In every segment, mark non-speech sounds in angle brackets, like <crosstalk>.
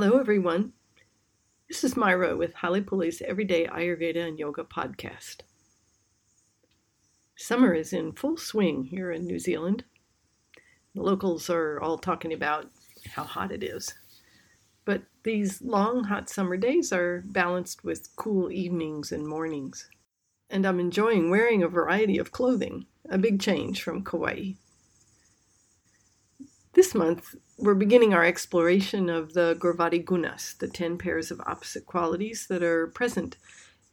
Hello, everyone. This is Myra with Halepule's Everyday Ayurveda and Yoga podcast. Summer is in full swing here in New Zealand. The locals are all talking about how hot it is. But these long, hot summer days are balanced with cool evenings and mornings. And I'm enjoying wearing a variety of clothing, a big change from Kauai. This month, we're beginning our exploration of the Gurvadi Gunas, the 10 pairs of opposite qualities that are present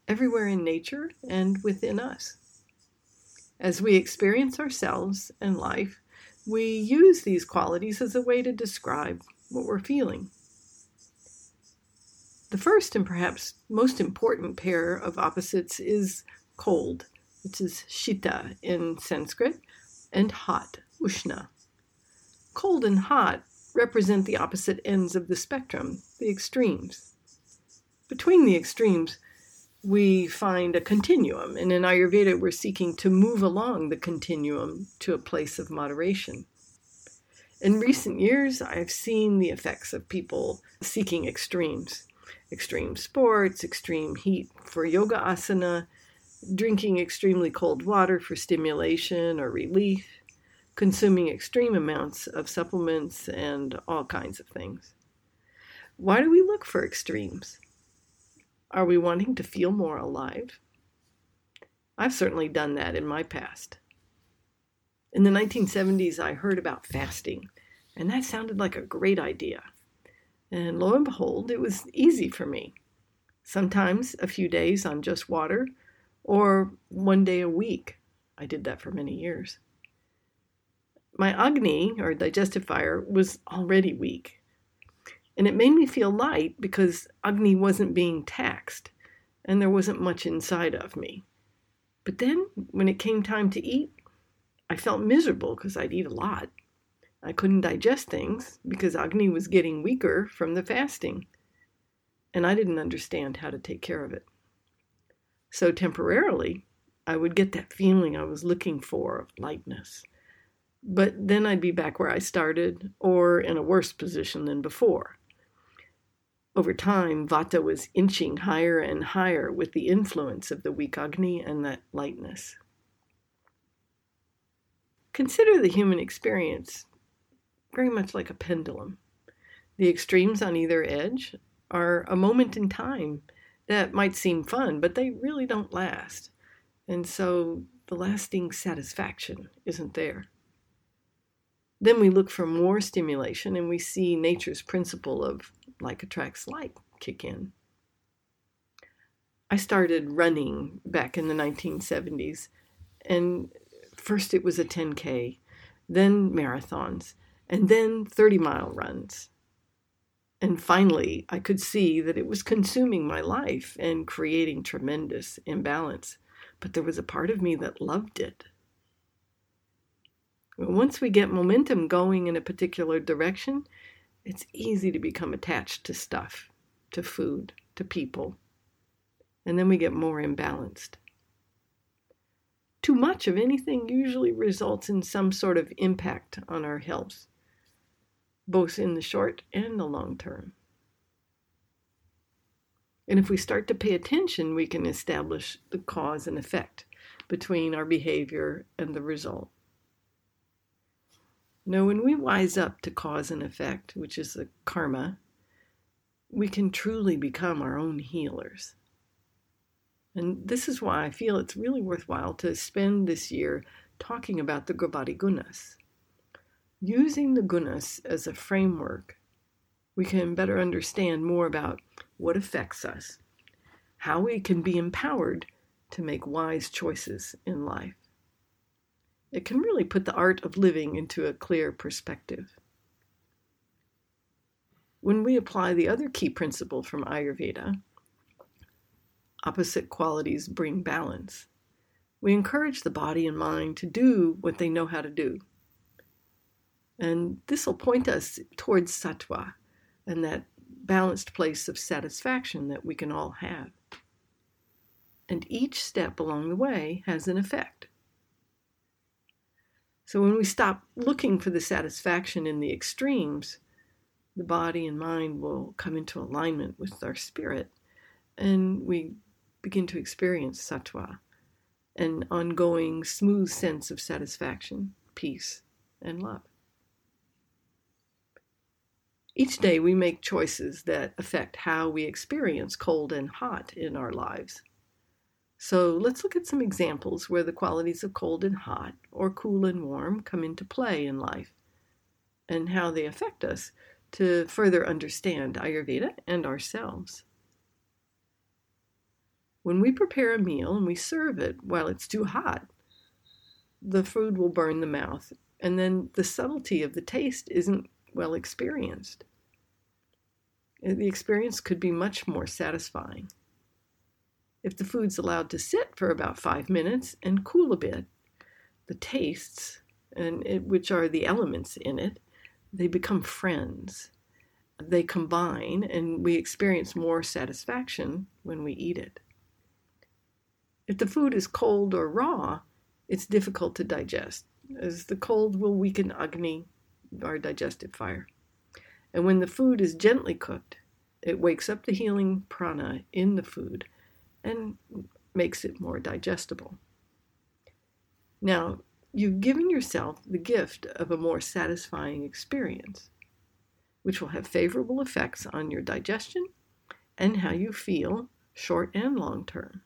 everywhere in nature and within us. As we experience ourselves and life, we use these qualities as a way to describe what we're feeling. The first and perhaps most important pair of opposites is cold, which is shita in Sanskrit, and hot, ushna. Cold and hot represent the opposite ends of the spectrum, the extremes. Between the extremes, we find a continuum, and in Ayurveda, we're seeking to move along the continuum to a place of moderation. In recent years, I've seen the effects of people seeking extremes extreme sports, extreme heat for yoga asana, drinking extremely cold water for stimulation or relief, consuming extreme amounts of supplements and all kinds of things. Why do we look for extremes? Are we wanting to feel more alive? I've certainly done that in my past. In the 1970s, I heard about fasting, and that sounded like a great idea. And lo and behold, it was easy for me. Sometimes a few days on just water, or one day a week. I did that for many years. My Agni, or digestive fire, was already weak. And it made me feel light because Agni wasn't being taxed and there wasn't much inside of me. But then, when it came time to eat, I felt miserable because I'd eat a lot. I couldn't digest things because Agni was getting weaker from the fasting, and I didn't understand how to take care of it. So, temporarily, I would get that feeling I was looking for of lightness but then I'd be back where I started or in a worse position than before. Over time, Vata was inching higher and higher with the influence of the weak Agni and that lightness. Consider the human experience very much like a pendulum. The extremes on either edge are a moment in time that might seem fun, but they really don't last. And so the lasting satisfaction isn't there. Then we look for more stimulation and we see nature's principle of like attracts like kick in. I started running back in the 1970s, and first it was a 10K, then marathons, and then 30 mile runs. And finally, I could see that it was consuming my life and creating tremendous imbalance. But there was a part of me that loved it. Once we get momentum going in a particular direction, it's easy to become attached to stuff, to food, to people. And then we get more imbalanced. Too much of anything usually results in some sort of impact on our health, both in the short and the long term. And if we start to pay attention, we can establish the cause and effect between our behavior and the result. No, when we wise up to cause and effect, which is the karma, we can truly become our own healers. And this is why I feel it's really worthwhile to spend this year talking about the Gurvadi Gunas. Using the Gunas as a framework, we can better understand more about what affects us, how we can be empowered to make wise choices in life. It can really put the art of living into a clear perspective. When we apply the other key principle from Ayurveda, opposite qualities bring balance, we encourage the body and mind to do what they know how to do. And this will point us towards sattva and that balanced place of satisfaction that we can all have. And each step along the way has an effect. So when we stop looking for the satisfaction in the extremes, the body and mind will come into alignment with our spirit, and we begin to experience sattva, an ongoing, smooth sense of satisfaction, peace, and love. Each day we make choices that affect how we experience cold and hot in our lives. So let's look at some examples where the qualities of cold and hot, or cool and warm, come into play in life and how they affect us to further understand Ayurveda and ourselves. When we prepare a meal and we serve it while it's too hot, the food will burn the mouth, and then the subtlety of the taste isn't well experienced. The experience could be much more satisfying. If the food's allowed to sit for about five minutes and cool a bit, the tastes, and it, which are the elements in it, they become friends. They combine, and we experience more satisfaction when we eat it. If the food is cold or raw, it's difficult to digest, as the cold will weaken Agni, our digestive fire. And when the food is gently cooked, it wakes up the healing prana in the food and makes it more digestible. Now, you've given yourself the gift of a more satisfying experience, which will have favorable effects on your digestion and how you feel short and long term.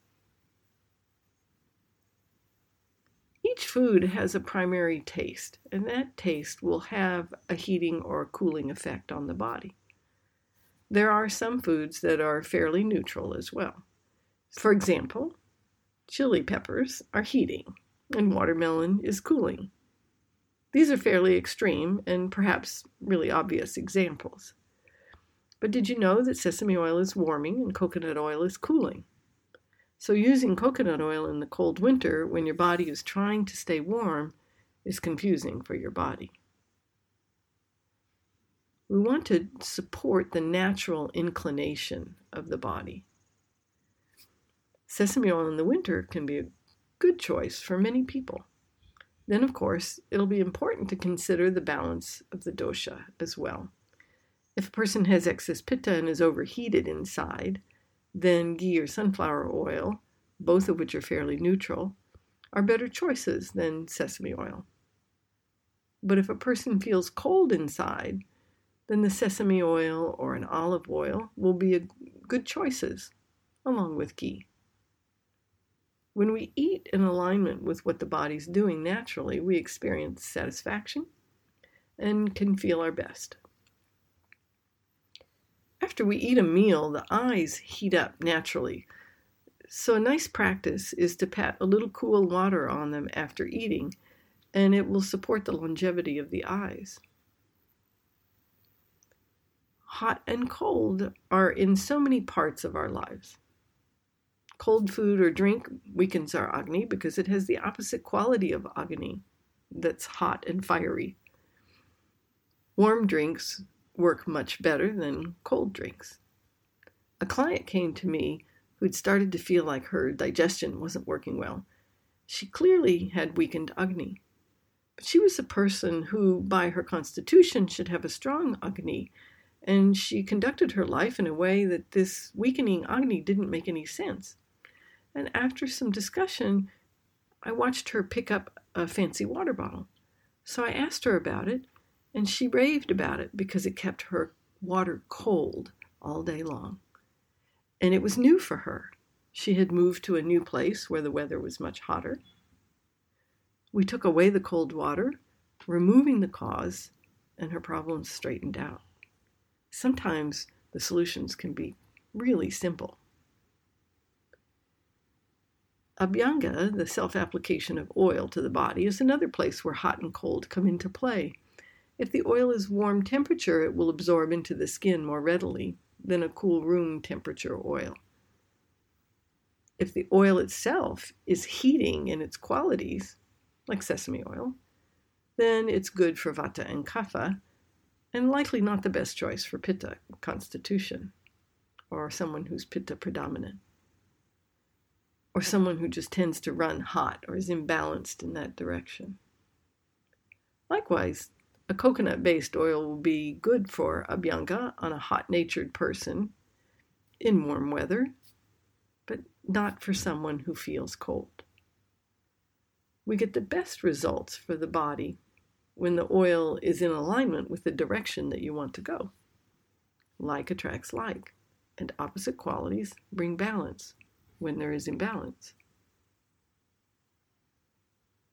Each food has a primary taste, and that taste will have a heating or cooling effect on the body. There are some foods that are fairly neutral as well. For example, chili peppers are heating and watermelon is cooling. These are fairly extreme and perhaps really obvious examples. But did you know that sesame oil is warming and coconut oil is cooling? So, using coconut oil in the cold winter when your body is trying to stay warm is confusing for your body. We want to support the natural inclination of the body. Sesame oil in the winter can be a good choice for many people. Then, of course, it'll be important to consider the balance of the dosha as well. If a person has excess pitta and is overheated inside, then ghee or sunflower oil, both of which are fairly neutral, are better choices than sesame oil. But if a person feels cold inside, then the sesame oil or an olive oil will be good choices, along with ghee. When we eat in alignment with what the body's doing naturally, we experience satisfaction and can feel our best. After we eat a meal, the eyes heat up naturally. So, a nice practice is to pat a little cool water on them after eating, and it will support the longevity of the eyes. Hot and cold are in so many parts of our lives. Cold food or drink weakens our Agni because it has the opposite quality of Agni that's hot and fiery. Warm drinks work much better than cold drinks. A client came to me who'd started to feel like her digestion wasn't working well. She clearly had weakened Agni. But she was a person who, by her constitution, should have a strong Agni, and she conducted her life in a way that this weakening Agni didn't make any sense. And after some discussion, I watched her pick up a fancy water bottle. So I asked her about it, and she raved about it because it kept her water cold all day long. And it was new for her. She had moved to a new place where the weather was much hotter. We took away the cold water, removing the cause, and her problems straightened out. Sometimes the solutions can be really simple. Abhyanga, the self application of oil to the body, is another place where hot and cold come into play. If the oil is warm temperature, it will absorb into the skin more readily than a cool room temperature oil. If the oil itself is heating in its qualities, like sesame oil, then it's good for vata and kapha, and likely not the best choice for pitta constitution, or someone who's pitta predominant or someone who just tends to run hot or is imbalanced in that direction. Likewise, A coconut based oil will be good for a Abhyanga on a hot natured person in warm weather, but not for someone who feels cold. We get the best results for the body when the oil is in alignment with the direction that you want to go. Like attracts like, and opposite qualities bring balance when there is imbalance.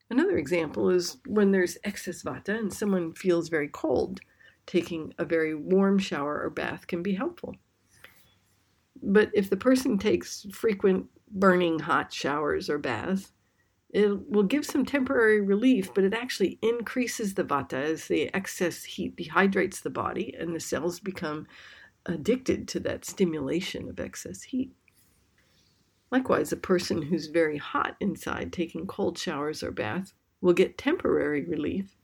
Another example is when there's excess vata and someone feels very cold, taking a very warm shower or bath can be helpful. But if the person takes frequent burning hot showers or baths, it will give some temporary relief, but it actually increases the vata as the excess heat dehydrates the body and the cells become addicted to that stimulation of excess heat. Likewise, a person who's very hot inside taking cold showers or baths will get temporary relief,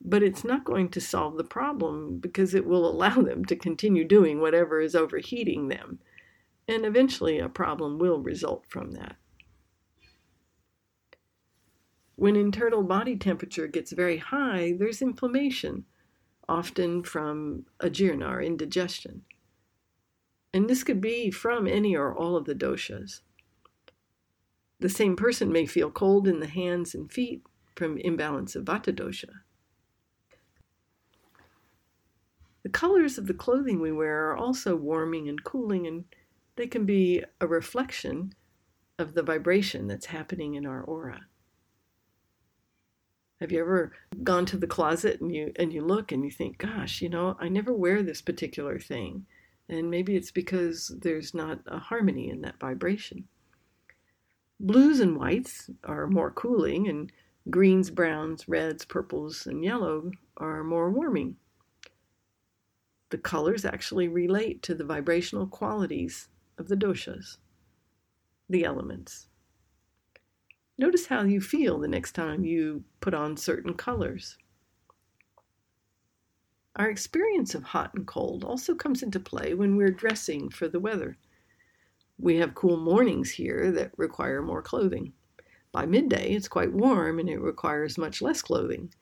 but it's not going to solve the problem because it will allow <laughs> them to continue doing whatever is overheating them. And eventually, a problem will result from that. When internal body temperature gets very high, there's inflammation, often from ajirna or indigestion. And this could be from any or all of the doshas. The same person may feel cold in the hands and feet from imbalance of vata dosha. The colors of the clothing we wear are also warming and cooling, and they can be a reflection of the vibration that's happening in our aura. Have you ever gone to the closet and you and you look and you think, gosh, you know, I never wear this particular thing. And maybe it's because there's not a harmony in that vibration. Blues and whites are more cooling, and greens, browns, reds, purples, and yellow are more warming. The colors actually relate to the vibrational qualities of the doshas, the elements. Notice how you feel the next time you put on certain colors. Our experience of hot and cold also comes into play when we're dressing for the weather. We have cool mornings here that require more clothing. By midday, it's quite warm and it requires much less clothing.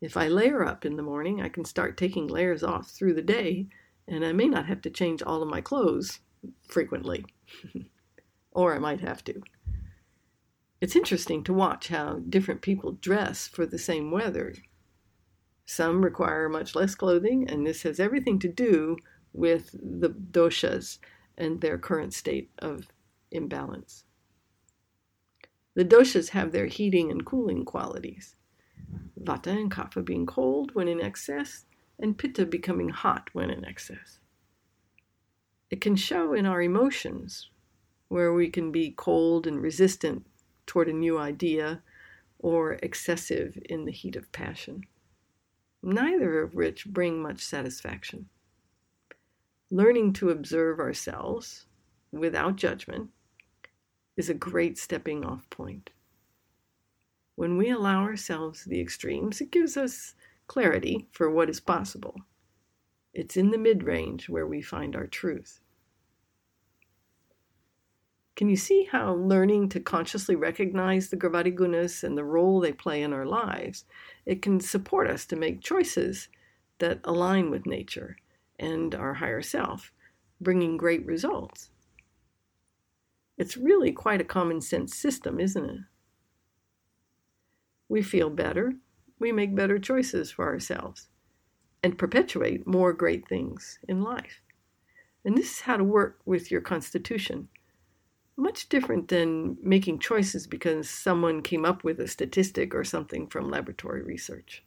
If I layer up in the morning, I can start taking layers off through the day, and I may not have to change all of my clothes frequently. <laughs> or I might have to. It's interesting to watch how different people dress for the same weather. Some require much less clothing, and this has everything to do with the doshas and their current state of imbalance. The doshas have their heating and cooling qualities. Vata and kapha being cold when in excess, and pitta becoming hot when in excess. It can show in our emotions, where we can be cold and resistant toward a new idea or excessive in the heat of passion neither of which bring much satisfaction. Learning to observe ourselves without judgment is a great stepping off point. When we allow ourselves the extremes, it gives us clarity for what is possible. It's in the mid range where we find our truth. Can you see how learning to consciously recognize the Gurvadi Gunas and the role they play in our lives, it can support us to make choices that align with nature and our higher self, bringing great results? It's really quite a common sense system, isn't it? We feel better, we make better choices for ourselves, and perpetuate more great things in life. And this is how to work with your constitution much different than making choices because someone came up with a statistic or something from laboratory research.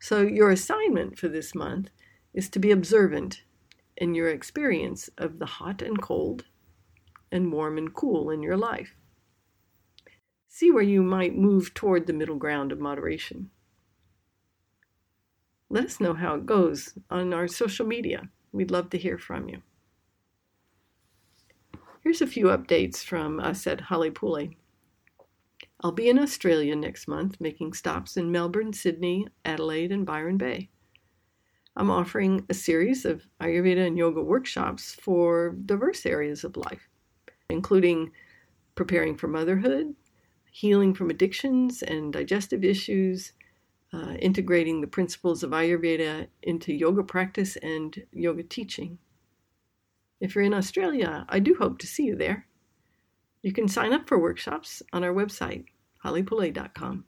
So, your assignment for this month is to be observant in your experience of the hot and cold and warm and cool in your life. See where you might move toward the middle ground of moderation. Let us know how it goes on our social media. We'd love to hear from you. Here's a few updates from us at Holly Halepule. I'll be in Australia next month, making stops in Melbourne, Sydney, Adelaide, and Byron Bay. I'm offering a series of Ayurveda and yoga workshops for diverse areas of life, including preparing for motherhood, healing from addictions and digestive issues, uh, integrating the principles of Ayurveda into yoga practice and yoga teaching. If you're in Australia, I do hope to see you there. You can sign up for workshops on our website, halepule.com.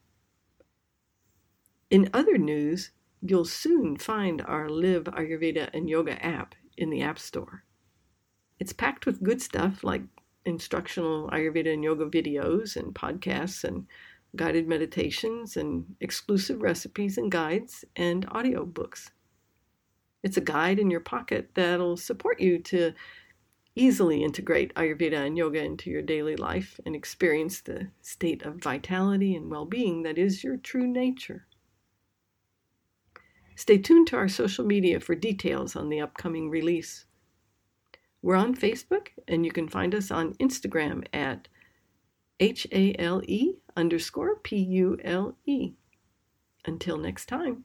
In other news, you'll soon find our Live Ayurveda and Yoga app in the App Store. It's packed with good stuff like instructional Ayurveda and yoga videos and podcasts and guided meditations and exclusive recipes and guides and audiobooks. It's a guide in your pocket that'll support you to easily integrate Ayurveda and yoga into your daily life and experience the state of vitality and well being that is your true nature. Stay tuned to our social media for details on the upcoming release. We're on Facebook, and you can find us on Instagram at H A L E underscore P U L E. Until next time.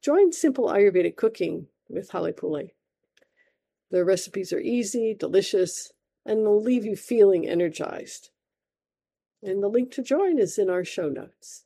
Join Simple Ayurvedic Cooking with Halepule. The recipes are easy, delicious, and will leave you feeling energized. And the link to join is in our show notes.